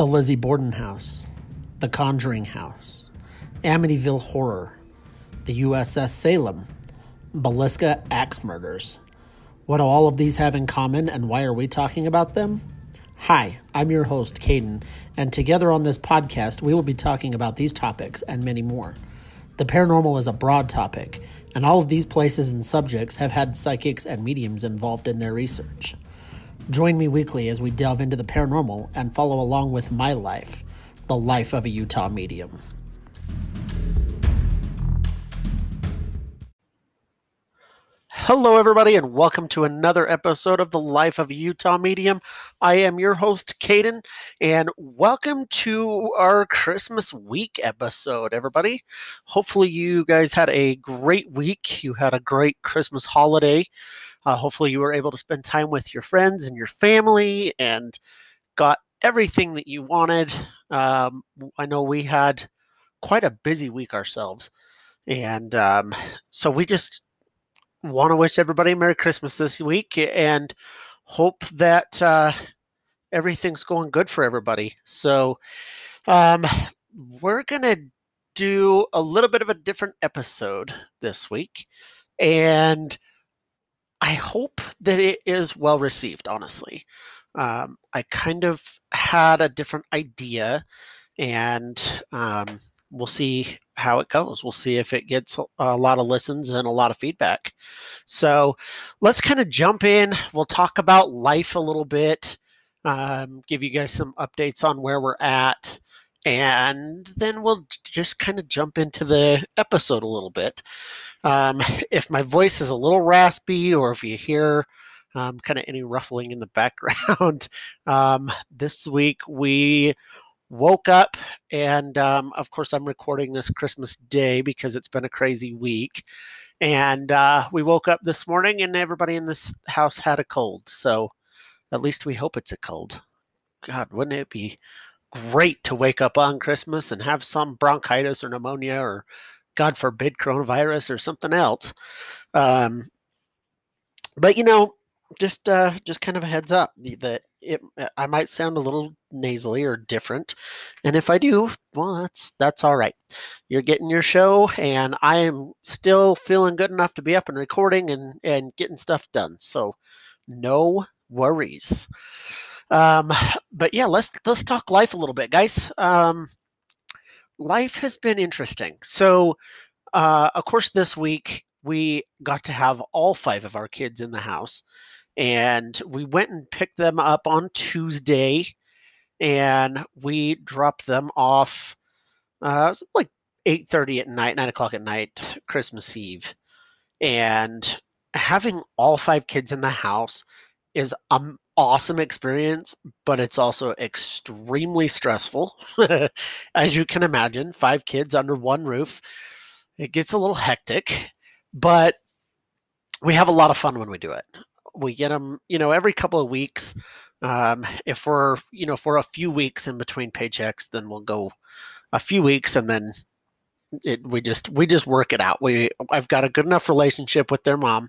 The Lizzie Borden House, The Conjuring House, Amityville Horror, the USS Salem, Villisca Axe Murders. What do all of these have in common and why are we talking about them? Hi, I'm your host, Caden, and together on this podcast, we will be talking about these topics and many more. The paranormal is a broad topic, and all of these places and subjects have had psychics and mediums involved in their research. Join me weekly as we delve into the paranormal and follow along with my life, the life of a Utah medium. Hello, everybody, and welcome to another episode of the Life of Utah Medium. I am your host, Caden, and welcome to our Christmas week episode, everybody. Hopefully, you guys had a great week. You had a great Christmas holiday. Uh, hopefully, you were able to spend time with your friends and your family and got everything that you wanted. Um, I know we had quite a busy week ourselves. And um, so we just want to wish everybody Merry Christmas this week and hope that uh, everything's going good for everybody. So, um, we're going to do a little bit of a different episode this week. And I hope that it is well received, honestly. Um, I kind of had a different idea, and um, we'll see how it goes. We'll see if it gets a lot of listens and a lot of feedback. So let's kind of jump in. We'll talk about life a little bit, um, give you guys some updates on where we're at, and then we'll just kind of jump into the episode a little bit. Um, if my voice is a little raspy or if you hear um, kind of any ruffling in the background, um, this week we woke up and um, of course i'm recording this christmas day because it's been a crazy week. And uh, we woke up this morning and everybody in this house had a cold. So at least we hope it's a cold. God wouldn't it be great to wake up on christmas and have some bronchitis or pneumonia or god forbid coronavirus or something else um, but you know just uh, just kind of a heads up that it uh, I might sound a little nasally or different, and if I do, well, that's that's all right. You're getting your show, and I am still feeling good enough to be up and recording and and getting stuff done. So, no worries. Um, but yeah, let's let's talk life a little bit, guys. Um, life has been interesting. So, uh, of course, this week we got to have all five of our kids in the house and we went and picked them up on Tuesday, and we dropped them off. Uh, like eight thirty at night, nine o'clock at night, Christmas Eve, and having all five kids in the house is an awesome experience, but it's also extremely stressful, as you can imagine. Five kids under one roof, it gets a little hectic, but we have a lot of fun when we do it we get them, you know, every couple of weeks. Um, if we're, you know, for a few weeks in between paychecks, then we'll go a few weeks and then it, we just, we just work it out. We, I've got a good enough relationship with their mom.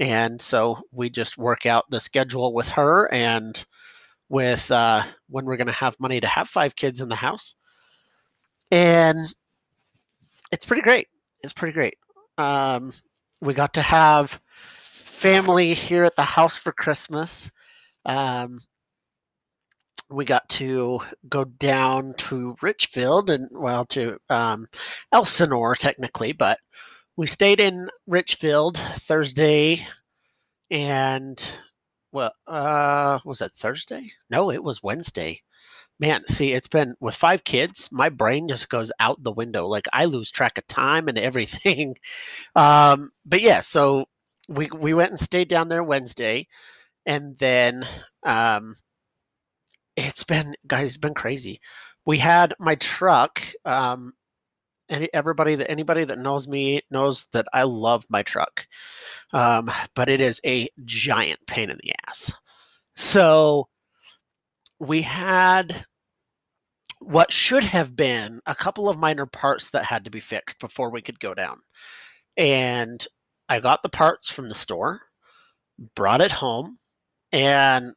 And so we just work out the schedule with her and with uh, when we're going to have money to have five kids in the house. And it's pretty great. It's pretty great. Um, we got to have family here at the house for Christmas. Um, we got to go down to Richfield and well to um, Elsinore technically, but we stayed in Richfield Thursday and well, uh, was it Thursday? No, it was Wednesday. Man, see, it's been with five kids, my brain just goes out the window. Like I lose track of time and everything. Um, but yeah, so we we went and stayed down there Wednesday, and then um, it's been guys, it's been crazy. We had my truck. Um, and everybody that anybody that knows me knows that I love my truck, um, but it is a giant pain in the ass. So we had what should have been a couple of minor parts that had to be fixed before we could go down. And I got the parts from the store, brought it home, and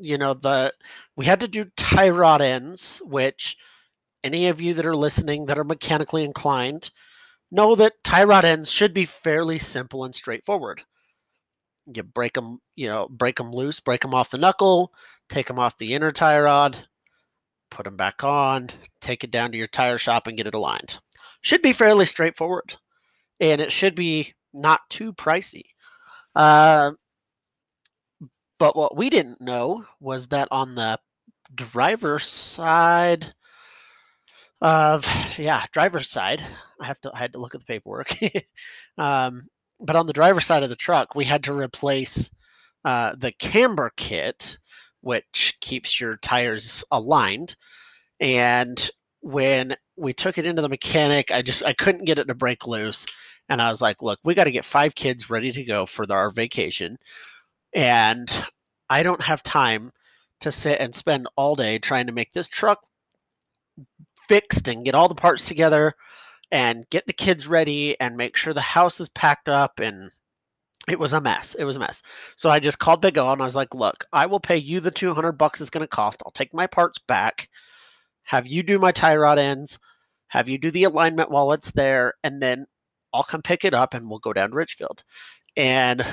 you know the we had to do tie rod ends, which any of you that are listening that are mechanically inclined know that tie rod ends should be fairly simple and straightforward. You break them, you know, break them loose, break them off the knuckle, take them off the inner tie rod, put them back on, take it down to your tire shop and get it aligned. Should be fairly straightforward, and it should be not too pricey. Uh, but what we didn't know was that on the driver's side of yeah, driver's side, I have to I had to look at the paperwork. um, but on the driver's side of the truck, we had to replace uh, the camber kit, which keeps your tires aligned. And when we took it into the mechanic, I just I couldn't get it to break loose. And I was like, look, we got to get five kids ready to go for our vacation. And I don't have time to sit and spend all day trying to make this truck fixed and get all the parts together and get the kids ready and make sure the house is packed up and it was a mess. It was a mess. So I just called Big O and I was like, "Look, I will pay you the 200 bucks it's going to cost. I'll take my parts back. Have you do my tie rod ends, have you do the alignment while it's there and then I'll come pick it up and we'll go down to Richfield." And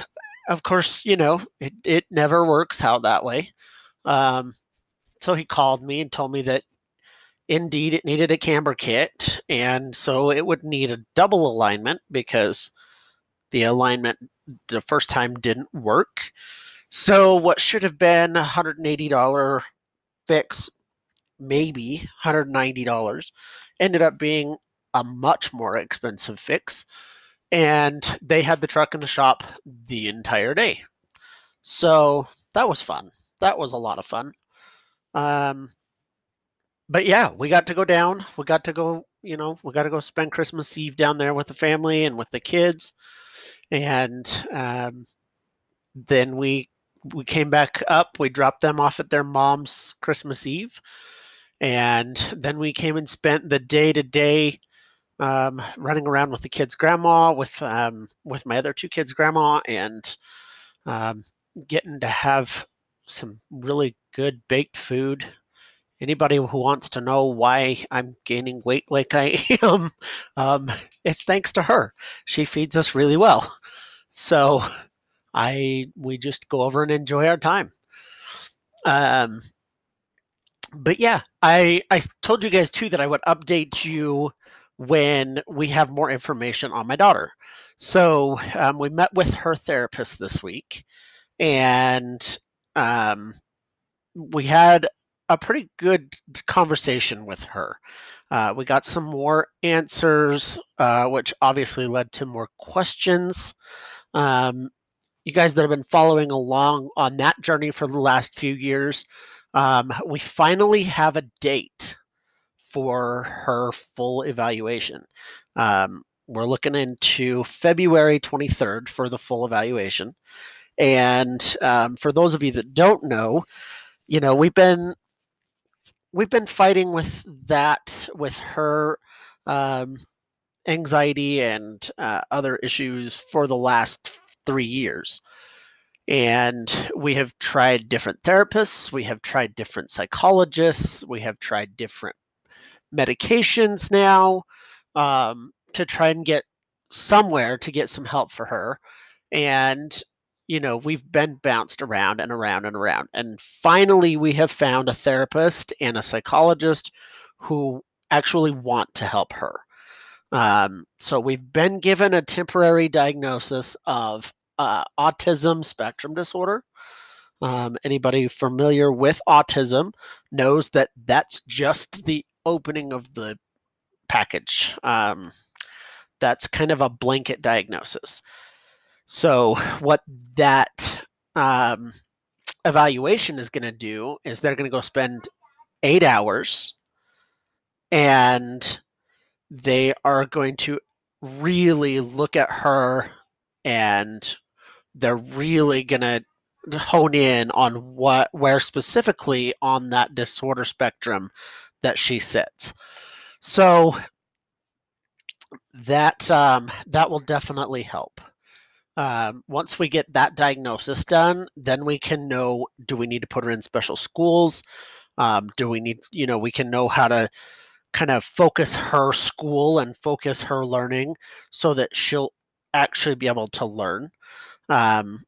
of course, you know, it it never works out that way. Um, so he called me and told me that Indeed, it needed a camber kit, and so it would need a double alignment because the alignment the first time didn't work. So what should have been a $180 fix, maybe $190, ended up being a much more expensive fix. And they had the truck in the shop the entire day. So that was fun. That was a lot of fun. Um, but yeah, we got to go down. We got to go, you know, we got to go spend Christmas Eve down there with the family and with the kids. And um, then we we came back up. We dropped them off at their mom's Christmas Eve, and then we came and spent the day to day running around with the kids' grandma, with um, with my other two kids' grandma, and um, getting to have some really good baked food anybody who wants to know why I'm gaining weight like I am, um, it's thanks to her. She feeds us really well. So I we just go over and enjoy our time. Um, but yeah, I I told you guys too that I would update you when we have more information on my daughter. So um, we met with her therapist this week, and um, we had a pretty good conversation with her. Uh, we got some more answers, uh, which obviously led to more questions. Um, you guys that have been following along on that journey for the last few years, um, we finally have a date for her full evaluation. Um, we're looking into February 23rd for the full evaluation. And um, for those of you that don't know, you know, we've been we've been fighting with that with her um, anxiety and uh, other issues for the last three years. And we have tried different therapists we have tried different psychologists we have tried different medications now um, to try and get somewhere to get some help for her. And you know, we've been bounced around and around and around. And finally, we have found a therapist and a psychologist who actually want to help her. Um, so we've been given a temporary diagnosis of uh, autism spectrum disorder. Um, anybody familiar with autism knows that that's just the opening of the package. Um, that's kind of a blanket diagnosis. So, what that um, evaluation is going to do is they're going to go spend eight hours and they are going to really look at her and they're really going to hone in on what where specifically on that disorder spectrum that she sits. So that um, that will definitely help Um, once we get that diagnosis done, then we can know do we need to put her in special schools? Um, do we need, you know, we can know how to kind of focus her school and focus her learning so that she'll actually be able to learn. Um,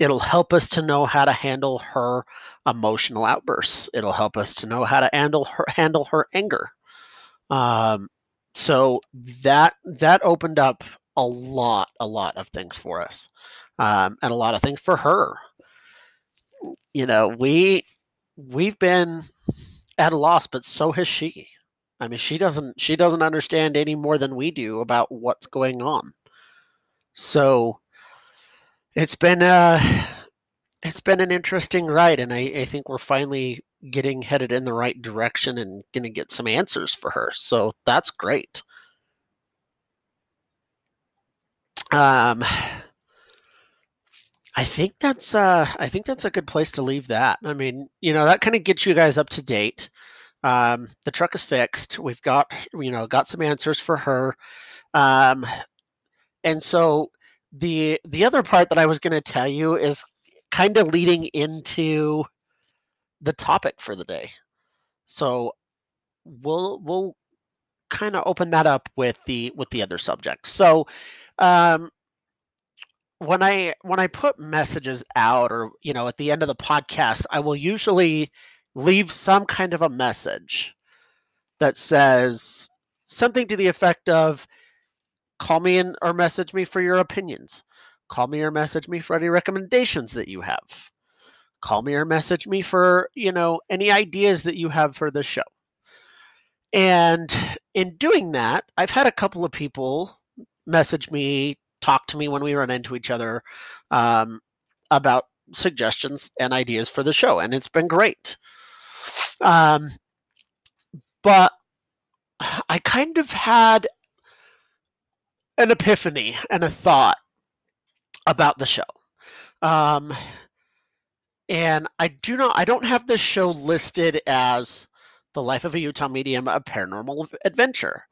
it'll help us to know how to handle her emotional outbursts. It'll help us to know how to handle her handle her anger. Um, so that that opened up a lot, a lot of things for us, um, and a lot of things for her. You know, we we've been at a loss, but so has she. I mean, she doesn't she doesn't understand any more than we do about what's going on. So it's been uh it's been an interesting ride, and I, I think we're finally getting headed in the right direction and to get some answers for her. So that's great. Um, I think that's uh, I think that's a good place to leave that. I mean, you know, that kind of gets you guys up to date. Um, the truck is fixed. We've got you know got some answers for her, um, and so the the other part that I was going to tell you is kind of leading into the topic for the day. So we'll we'll kind of open that up with the with the other subject. So um when I when I put messages out or you know at the end of the podcast, I will usually leave some kind of a message that says something to the effect of call me in or message me for your opinions. Call me or message me for any recommendations that you have call me or message me for, you know, any ideas that you have for the show. And in doing that, I've had a couple of people message me, talk to me when we run into each other um, about suggestions and ideas for the show, and it's been great. Um, but I kind of had an epiphany and a thought about the show. Um, and I do not I don't have this show listed as the life of a Utah medium, a paranormal adventure,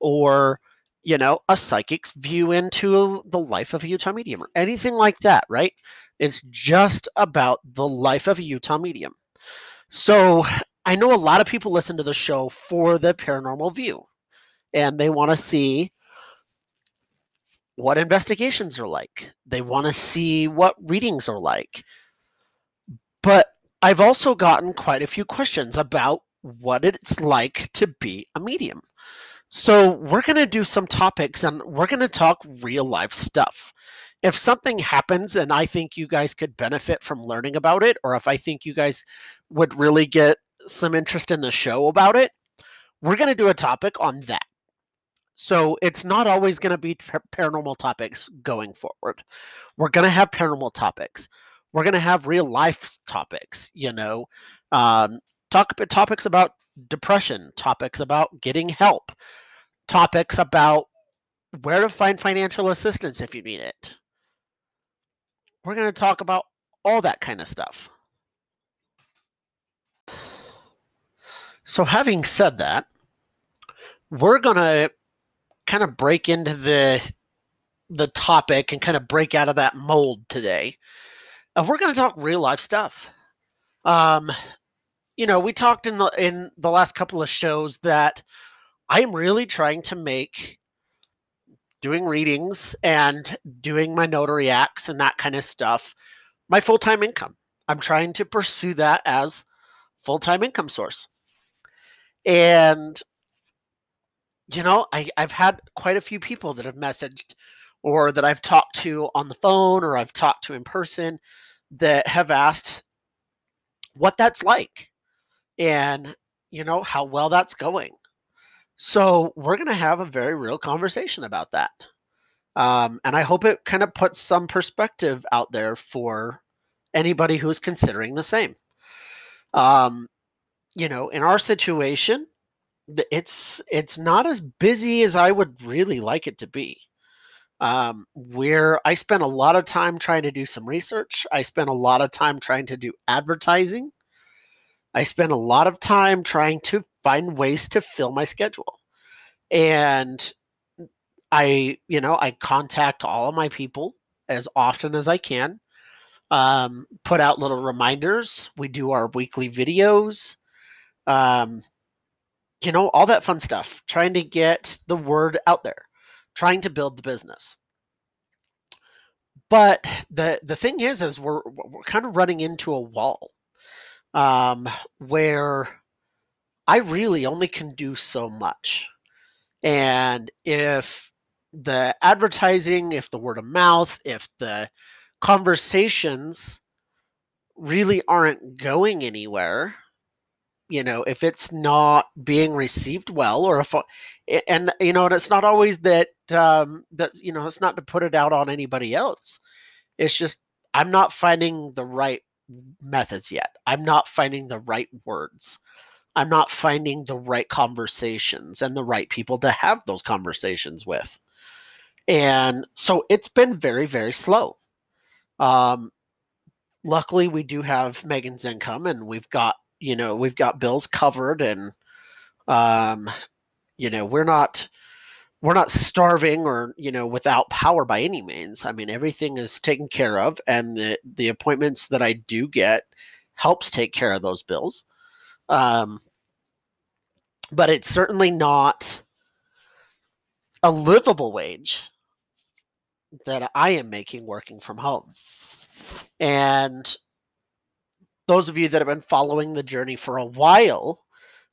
or you know, a psychic's view into the life of a Utah medium or anything like that, right? It's just about the life of a Utah medium. So I know a lot of people listen to the show for the paranormal view and they want to see what investigations are like. They want to see what readings are like. But I've also gotten quite a few questions about what it's like to be a medium. So we're going to do some topics and we're going to talk real life stuff. If something happens and I think you guys could benefit from learning about it, or if I think you guys would really get some interest in the show about it, we're going to do a topic on that. So it's not always going to be paranormal topics going forward. We're going to have paranormal topics we're going to have real life topics, you know, um, talk topics about depression, topics about getting help, topics about where to find financial assistance if you need it. We're going to talk about all that kind of stuff. So, having said that, we're going to kind of break into the the topic and kind of break out of that mold today And we're going to talk real life stuff. Um, you know, we talked in the in the last couple of shows that I am really trying to make doing readings and doing my notary acts and that kind of stuff my full-time income. I'm trying to pursue that as full-time income source. And you know, I, I've had quite a few people that have messaged or that I've talked to on the phone or I've talked to in person that have asked what that's like and you know how well that's going. So we're going to have a very real conversation about that. Um, and I hope it kind of puts some perspective out there for anybody who's considering the same. Um, you know, in our situation, it's it's not as busy as I would really like it to be um, where I spent a lot of time trying to do some research. I spent a lot of time trying to do advertising. I spent a lot of time trying to find ways to fill my schedule. And I, you know, I contact all of my people as often as I can. Um, put out little reminders. We do our weekly videos. Um, you know, all that fun stuff. Trying to get the word out there, trying to build the business. But the the thing is, is we're we're kind of running into a wall um, where I really only can do so much. And if the advertising, if the word of mouth, if the conversations really aren't going anywhere, you know, if it's not being received well, or if, and you know, and it's not always that, um, that, you know, it's not to put it out on anybody else. It's just, I'm not finding the right methods yet. I'm not finding the right words. I'm not finding the right conversations and the right people to have those conversations with. And so it's been very, very slow. Um, luckily, we do have Megan's income and we've got, you know, we've got bills covered and, um, you know, we're not, we're not starving or you know without power by any means i mean everything is taken care of and the the appointments that i do get helps take care of those bills um, but it's certainly not a livable wage that I am making working from home. And those of you that have been following the journey for a while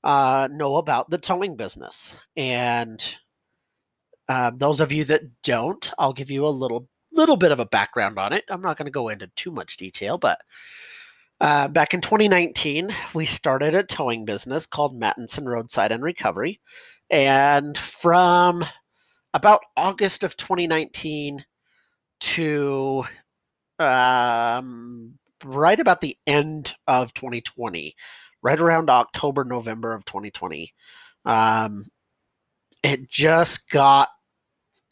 uh, know about the towing business. And uh, those of you that don't, I'll give you a little little bit of a background on it. I'm not going to go into too much detail, but uh, back in 2019, we started a towing business called Mattinson Roadside and Recovery. And from about August of 2019 to um, right about the end of 2020, right around October, November of 2020, um, it just got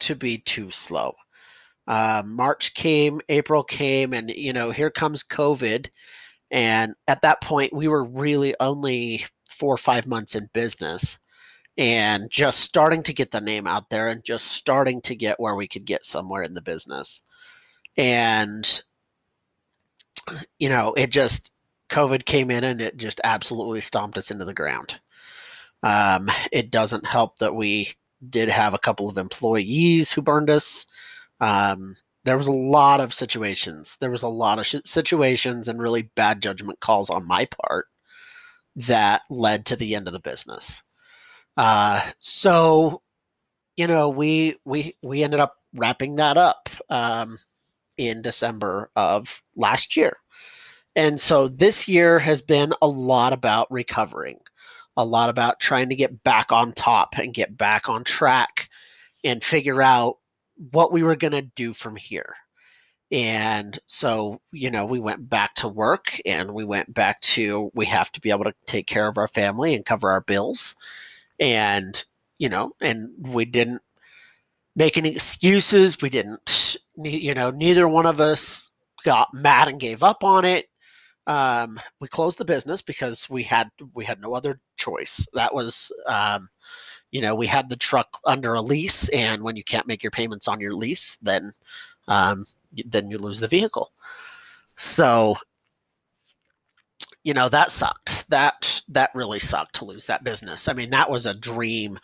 to be too slow. Uh, March came, April came, and you know, here comes COVID and at that point, we were really only four or five months in business and just starting to get the name out there and just starting to get where we could get somewhere in the business. And, you know, it just, COVID came in and it just absolutely stomped us into the ground. Um, it doesn't help that we did have a couple of employees who burned us. Um, there was a lot of situations. There was a lot of sh- situations and really bad judgment calls on my part that led to the end of the business. Uh, so, you know, we we we ended up wrapping that up um, in December of last year, and so this year has been a lot about recovering, a lot about trying to get back on top and get back on track, and figure out what we were going to do from here. And so, you know, we went back to work and we went back to, we have to be able to take care of our family and cover our bills. And, you know, and we didn't make any excuses. We didn't, you know, neither one of us got mad and gave up on it. Um, we closed the business because we had we had no other choice. That was um, you know, we had the truck under a lease, and when you can't make your payments on your lease, then um, then you lose the vehicle. So, you know, that sucked. That that really sucked to lose that business. I mean, that was a dream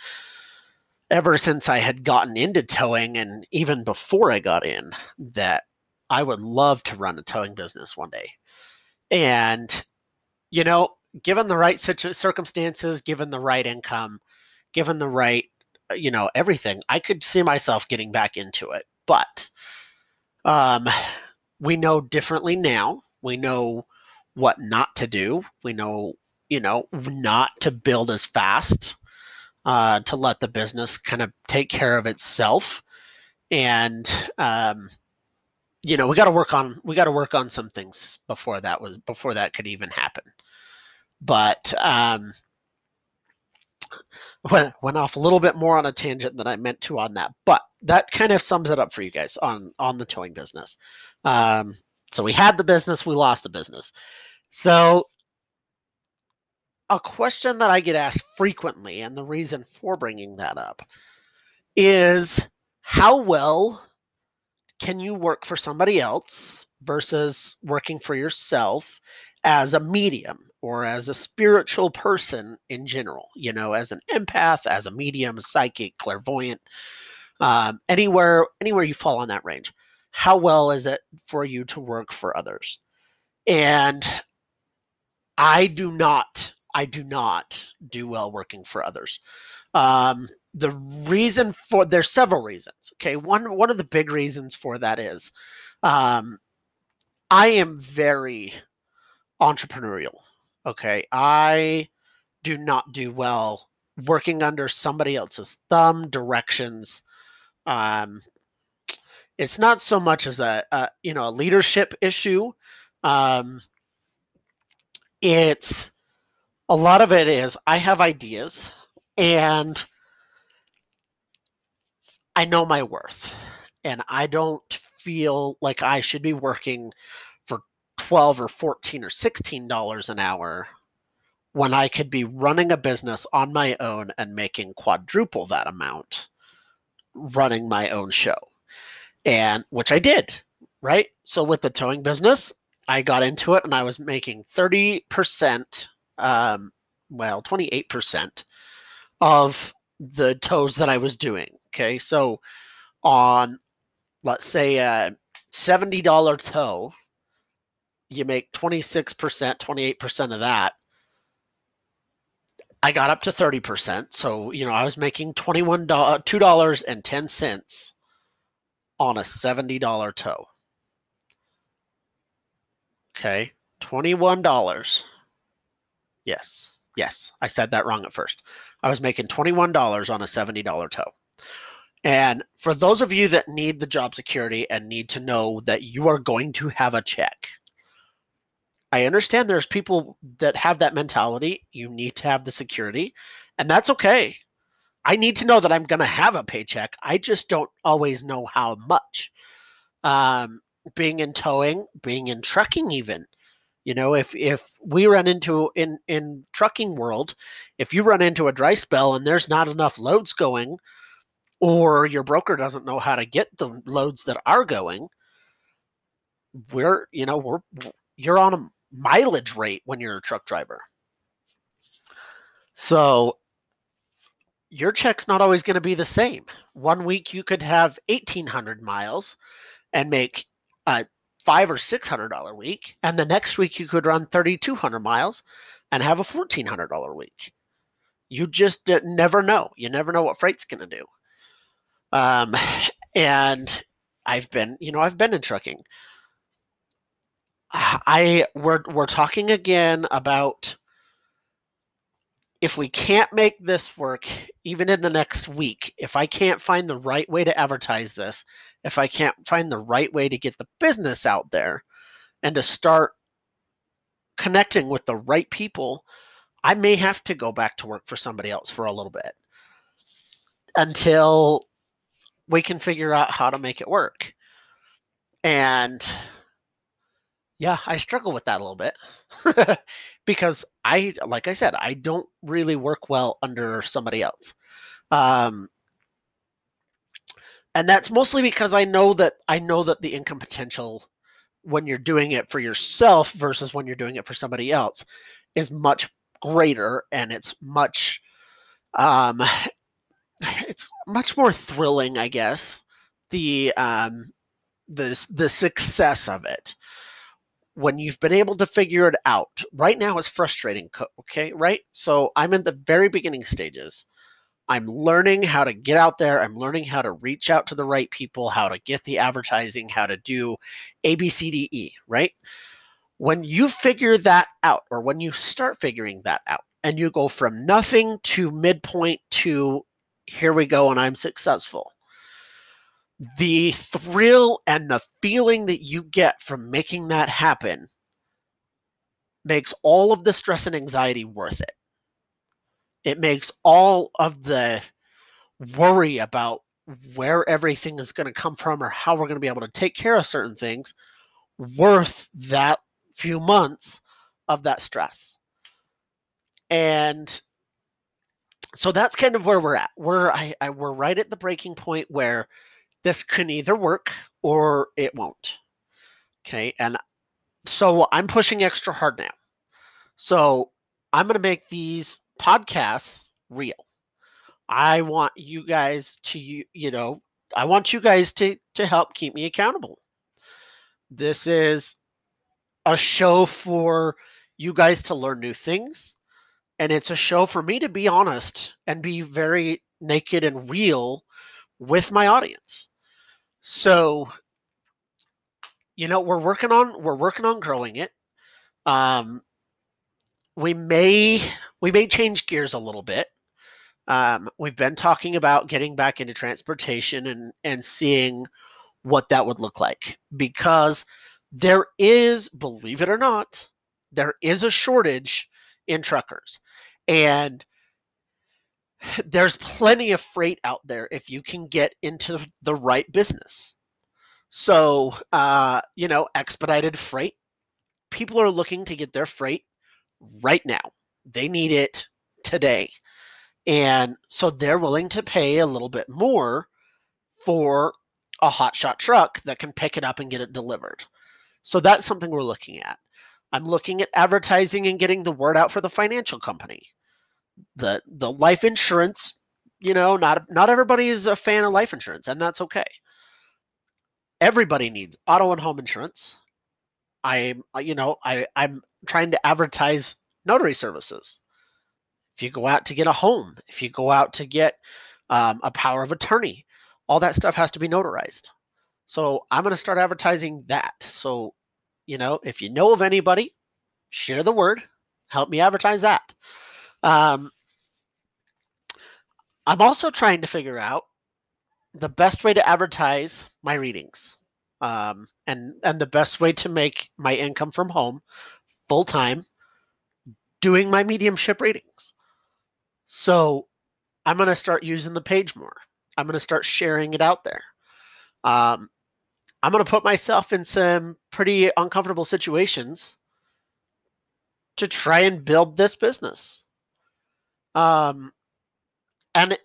ever since I had gotten into towing, and even before I got in, that I would love to run a towing business one day. And you know, given the right situ- circumstances, given the right income, given the right, uh, you know, everything, I could see myself getting back into it. But um, we know differently now. We know what not to do. We know, you know, not to build as fast, uh, to let the business kind of take care of itself. And, um, you know, we got to work on we got to work on some things before that was before that could even happen. But um, went, went off a little bit more on a tangent than I meant to on that, but that kind of sums it up for you guys on on the towing business. Um, so we had the business, we lost the business. So a question that I get asked frequently, and the reason for bringing that up is how well can you work for somebody else versus working for yourself as a medium or as a spiritual person in general, you know, as an empath, as a medium, psychic, clairvoyant, um, anywhere anywhere you fall on that range. How well is it for you to work for others? And I do not, I do not do well working for others. Um, the reason for there's several reasons. Okay, one one of the big reasons for that is um, I am very entrepreneurial. Okay, I do not do well working under somebody else's thumb, directions. Um, it's not so much as a, a you know a leadership issue. Um, it's a lot of it is I have ideas and I know my worth and I don't feel like I should be working for 12 or 14 or 16 dollars an hour when I could be running a business on my own and making quadruple that amount running my own show. And which I did, right? So with the towing business, I got into it and I was making 30%, um, well, 28% of the tows that I was doing. Okay. So on, let's say, a $70 tow, you make 26%, 28% of that. I got up to 30%. So, you know, I was making $21, uh, $2.10 on a $70 tow. Okay. $21. Yes. Yes. I said that wrong at first. I was making $21 on a $70 tow. And for those of you that need the job security and need to know that you are going to have a check, I understand there's people that have that mentality. You need to have the security, and that's okay. I need to know that I'm going to have a paycheck. I just don't always know how much. Um, being in towing, being in trucking, even, you know, if if we run into in in trucking world, if you run into a dry spell and there's not enough loads going, or your broker doesn't know how to get the loads that are going, we're you know we're you're on a mileage rate when you're a truck driver. So your check's not always going to be the same. One week you could have 1800 miles and make a five or six hundred dollar week, and the next week you could run 3200 miles and have a $1400 week. You just never know. You never know what freight's going to do. Um, and I've been, you know, I've been in trucking. I we're we're talking again about if we can't make this work even in the next week, if I can't find the right way to advertise this, if I can't find the right way to get the business out there and to start connecting with the right people, I may have to go back to work for somebody else for a little bit until we can figure out how to make it work. And yeah, I struggle with that a little bit because I, like I said, I don't really work well under somebody else. Um, and that's mostly because I know that I know that the income potential when you're doing it for yourself versus when you're doing it for somebody else is much greater and it's much um it's much more thrilling, I guess. The um, the the success of it when you've been able to figure it out. Right now, it's frustrating. Okay, right? So I'm in the very beginning stages. I'm learning how to get out there. I'm learning how to reach out to the right people, how to get the advertising, how to do A, B, C, D, E, right? When you figure that out, or when you start figuring that out, and you go from nothing to midpoint to here we go and I'm successful. The thrill and the feeling that you get from making that happen makes all of the stress and anxiety worth it. It makes all of the worry about where everything is going to come from or how we're going to be able to take care of certain things worth that few months of that stress. And so that's kind of where we're at. We're I, I, we're right at the breaking point where this can either work or it won't. Okay. And so I'm pushing extra hard now. So I'm going to make these podcasts real. I want you guys to you you know, I want you guys to to help keep me accountable. This is a show for you guys to learn new things and it's a show for me to be honest and be very naked and real with my audience. So you know, we're working on we're working on growing it. Um we may we may change gears a little bit. Um, we've been talking about getting back into transportation and and seeing what that would look like because there is, believe it or not, there is a shortage in truckers, and there's plenty of freight out there if you can get into the right business. So, uh, you know, expedited freight. People are looking to get their freight right now. They need it today. And so they're willing to pay a little bit more for a hotshot truck that can pick it up and get it delivered. So that's something we're looking at. I'm looking at advertising and getting the word out for the financial company. The the life insurance, you know, not not everybody is a fan of life insurance and that's okay. Everybody needs auto and home insurance. I'm you know, I I'm trying to advertise notary services. If you go out to get a home, if you go out to get um, a power of attorney, all that stuff has to be notarized. So I'm going to start advertising that. So, you know, if you know of anybody, share the word, help me advertise that. Um, I'm also trying to figure out the best way to advertise my readings um, and and the best way to make my income from home full time doing my mediumship readings. So I'm going to start using the page more. I'm going to start sharing it out there. Um, I'm going to put myself in some pretty uncomfortable situations to try and build this business. Um, and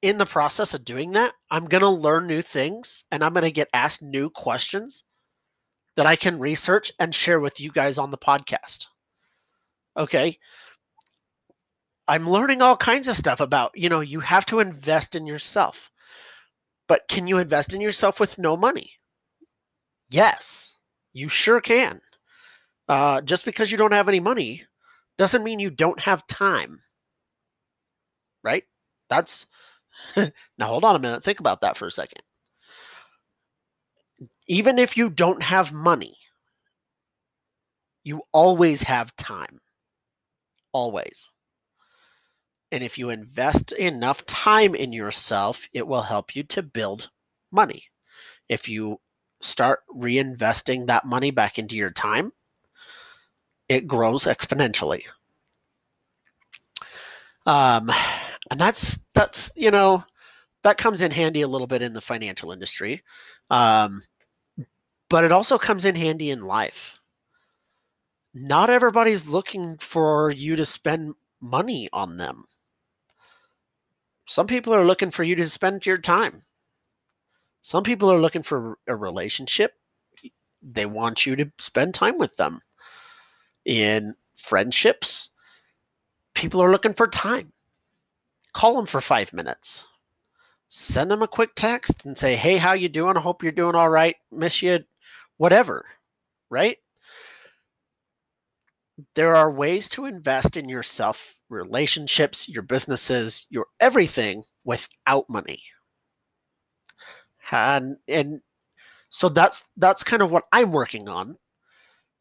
in the process of doing that, I'm going to learn new things and I'm going to get asked new questions that I can research and share with you guys on the podcast. Okay. I'm learning all kinds of stuff about, you know, you have to invest in yourself. But can you invest in yourself with no money? Yes, you sure can. Uh, just because you don't have any money doesn't mean you don't have time. Right? That's now hold on a minute. Think about that for a second. Even if you don't have money, you always have time. Always. And if you invest enough time in yourself, it will help you to build money. If you start reinvesting that money back into your time, it grows exponentially. Um, and that's that's you know that comes in handy a little bit in the financial industry, um, but it also comes in handy in life. Not everybody's looking for you to spend money on them. Some people are looking for you to spend your time. Some people are looking for a relationship. They want you to spend time with them. In friendships, people are looking for time. Call them for five minutes. Send them a quick text and say, "Hey, how you doing? I hope you're doing all right. Miss you." Whatever, right? there are ways to invest in yourself, relationships, your businesses, your everything without money. And and so that's that's kind of what I'm working on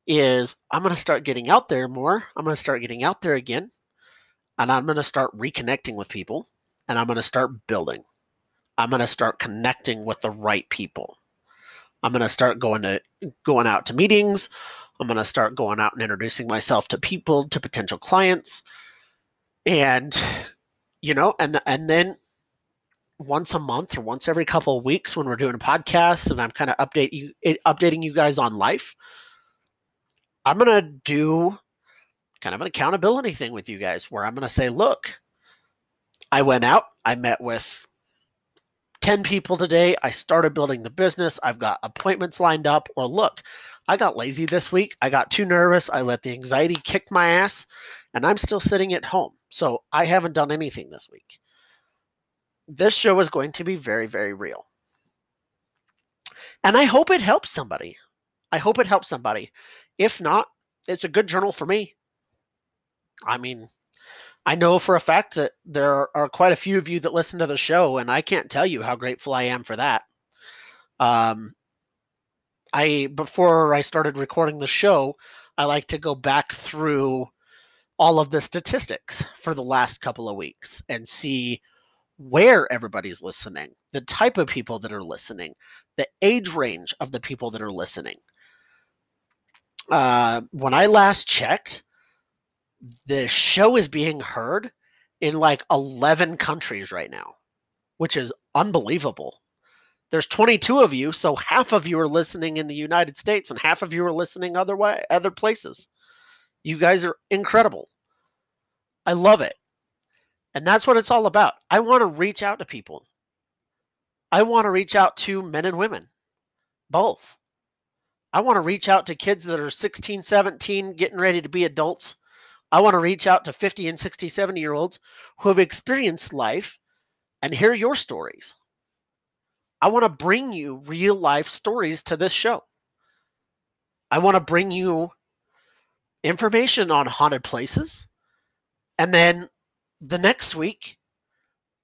is I'm going to start getting out there more. I'm going to start getting out there again and I'm going to start reconnecting with people and I'm going to start building. I'm going to start connecting with the right people. I'm going to start going to going out to meetings. I'm going to start going out and introducing myself to people, to potential clients. And you know, and and then once a month or once every couple of weeks when we're doing a podcast and I'm kind of update you updating you guys on life, I'm going to do kind of an accountability thing with you guys where I'm going to say, look, I went out, I met with 10 people today. I started building the business. I've got appointments lined up. Or look, I got lazy this week. I got too nervous. I let the anxiety kick my ass, and I'm still sitting at home. So I haven't done anything this week. This show is going to be very, very real. And I hope it helps somebody. I hope it helps somebody. If not, it's a good journal for me. I mean, I know for a fact that there are quite a few of you that listen to the show, and I can't tell you how grateful I am for that. Um, I before I started recording the show, I like to go back through all of the statistics for the last couple of weeks and see where everybody's listening, the type of people that are listening, the age range of the people that are listening. Uh, when I last checked, the show is being heard in like 11 countries right now, which is unbelievable. There's 22 of you, so half of you are listening in the United States and half of you are listening other way other places. You guys are incredible. I love it. And that's what it's all about. I want to reach out to people. I want to reach out to men and women, both. I want to reach out to kids that are 16, 17, getting ready to be adults I want to reach out to 50 and 60, 70 year olds who have experienced life and hear your stories. I want to bring you real life stories to this show. I want to bring you information on haunted places. And then the next week,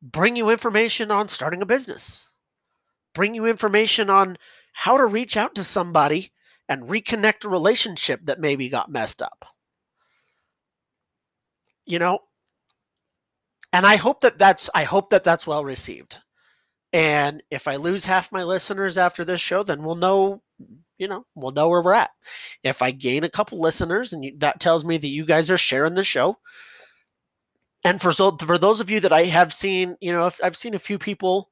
bring you information on starting a business, bring you information on how to reach out to somebody and reconnect a relationship that maybe got messed up. You know and i hope that that's i hope that that's well received. And if i lose half my listeners after this show then we'll know you know we'll know where we're at. If i gain a couple listeners and you, that tells me that you guys are sharing the show and for so for those of you that i have seen you know i've seen a few people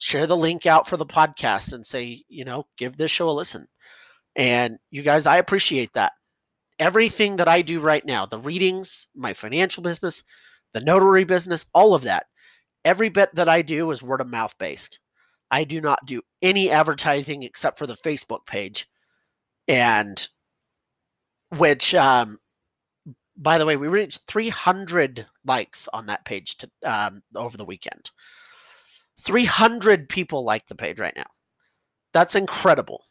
share the link out for the podcast and say you know give this show a listen and you guys i appreciate that everything that I do right now, the readings, my financial business, the notary business, all of that, every bit that I do is word of mouth based. I do not do any advertising except for the Facebook page. And which, um, by the way, we reached 300 likes on that page to, um, over the weekend. 300 people like the page right now. That's incredible.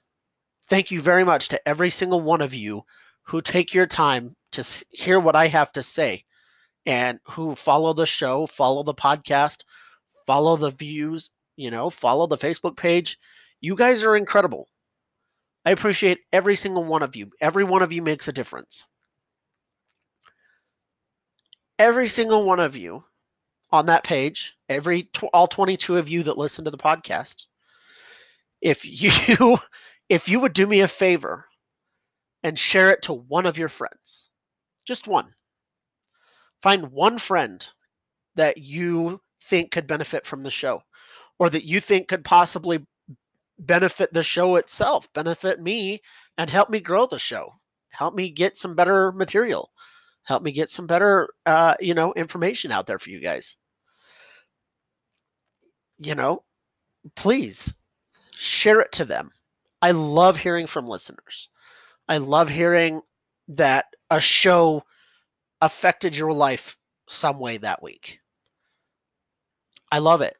Thank you very much to every single one of you who take your time to hear what I have to say and who follow the show, follow the podcast, follow the views, you know, follow the Facebook page. You guys are incredible. I appreciate every single one of you. Every one of you makes a difference. Every single one of you on that page, every all 22 of you that listen to the podcast, if you if you would do me a favor and share it to one of your friends. Just one. Find one friend that you think could benefit from the show or that you think could possibly benefit the show itself, benefit me, and help me grow the show. Help me get some better material. Help me get some better, uh, you know, information out there for you guys. You know, please share it to them. I love hearing from listeners. I love hearing that a show affected your life some way that week. I love it.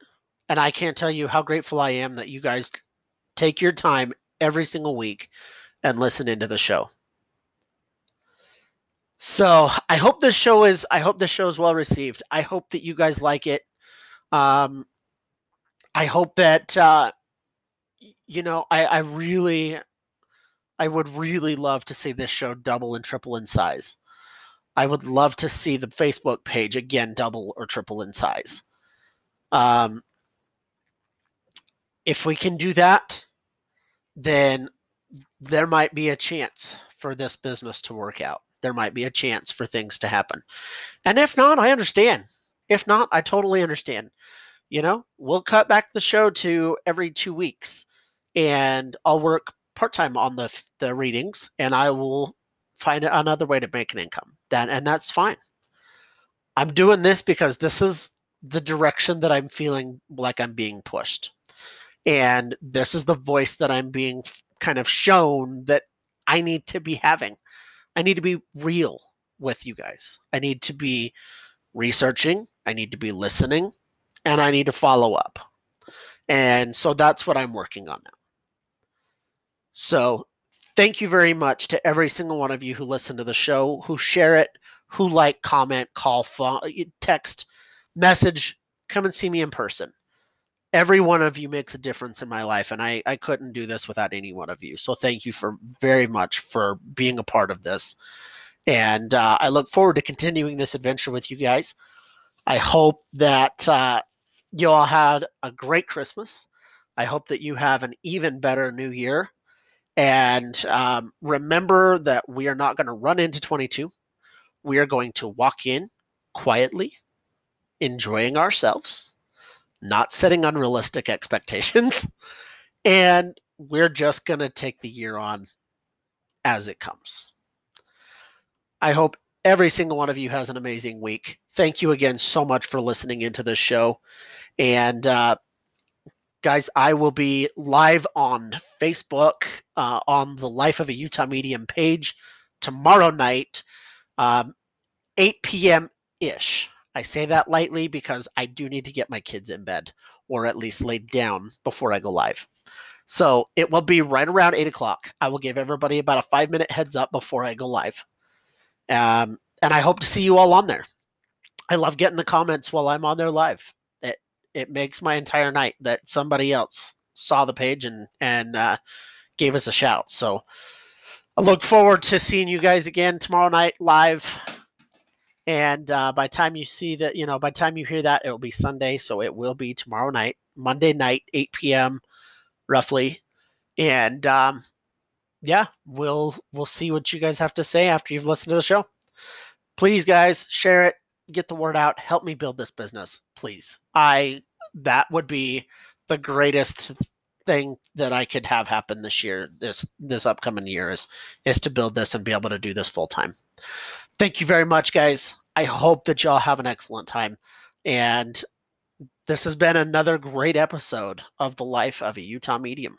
And I can't tell you how grateful I am that you guys take your time every single week and listen into the show. So I hope this show is I hope this show is well received. I hope that you guys like it. Um, I hope that uh, you know I, I really I would really love to see this show double and triple in size. I would love to see the Facebook page again double or triple in size. Um, if we can do that, then there might be a chance for this business to work out. There might be a chance for things to happen. And if not, I understand. If not, I totally understand. You know, we'll cut back the show to every two weeks and I'll work part time on the the readings, and I will find another way to make an income. That and that's fine. I'm doing this because this is the direction that I'm feeling like I'm being pushed. And this is the voice that I'm being kind of shown that I need to be having. I need to be real with you guys. I need to be researching, I need to be listening, and I need to follow up. And so that's what I'm working on now. So thank you very much to every single one of you who listen to the show, who share it, who like, comment, call, phone, text, message, come and see me in person. Every one of you makes a difference in my life, and I, I couldn't do this without any one of you. So thank you for very much for being a part of this. And uh, I look forward to continuing this adventure with you guys. I hope that uh, you all had a great Christmas. I hope that you have an even better new year. And um, remember that we are not going to run into 22. We are going to walk in quietly, enjoying ourselves, not setting unrealistic expectations. And we're just going to take the year on as it comes. I hope every single one of you has an amazing week. Thank you again so much for listening into this show. And uh, guys, I will be live on Facebook uh, on the Life of a Utah Medium page tomorrow night, um, 8 p.m. ish. I say that lightly because I do need to get my kids in bed or at least laid down before I go live. So it will be right around 8 o'clock. I will give everybody about a five minute heads up before I go live. Um, and I hope to see you all on there. I love getting the comments while I'm on there live. It it makes my entire night that somebody else saw the page and and uh, gave us a shout. So I look forward to seeing you guys again tomorrow night live. And uh, by time you see that, you know, by time you hear that, it will be Sunday, so it will be tomorrow night, Monday night, 8 p.m. roughly. And um, yeah, we'll we'll see what you guys have to say after you've listened to the show. Please, guys, share it, get the word out, help me build this business, please. I that would be the greatest thing that I could have happen this year, this this upcoming year is is to build this and be able to do this full time. Thank you very much, guys. I hope that y'all have an excellent time. And this has been another great episode of the life of a Utah medium.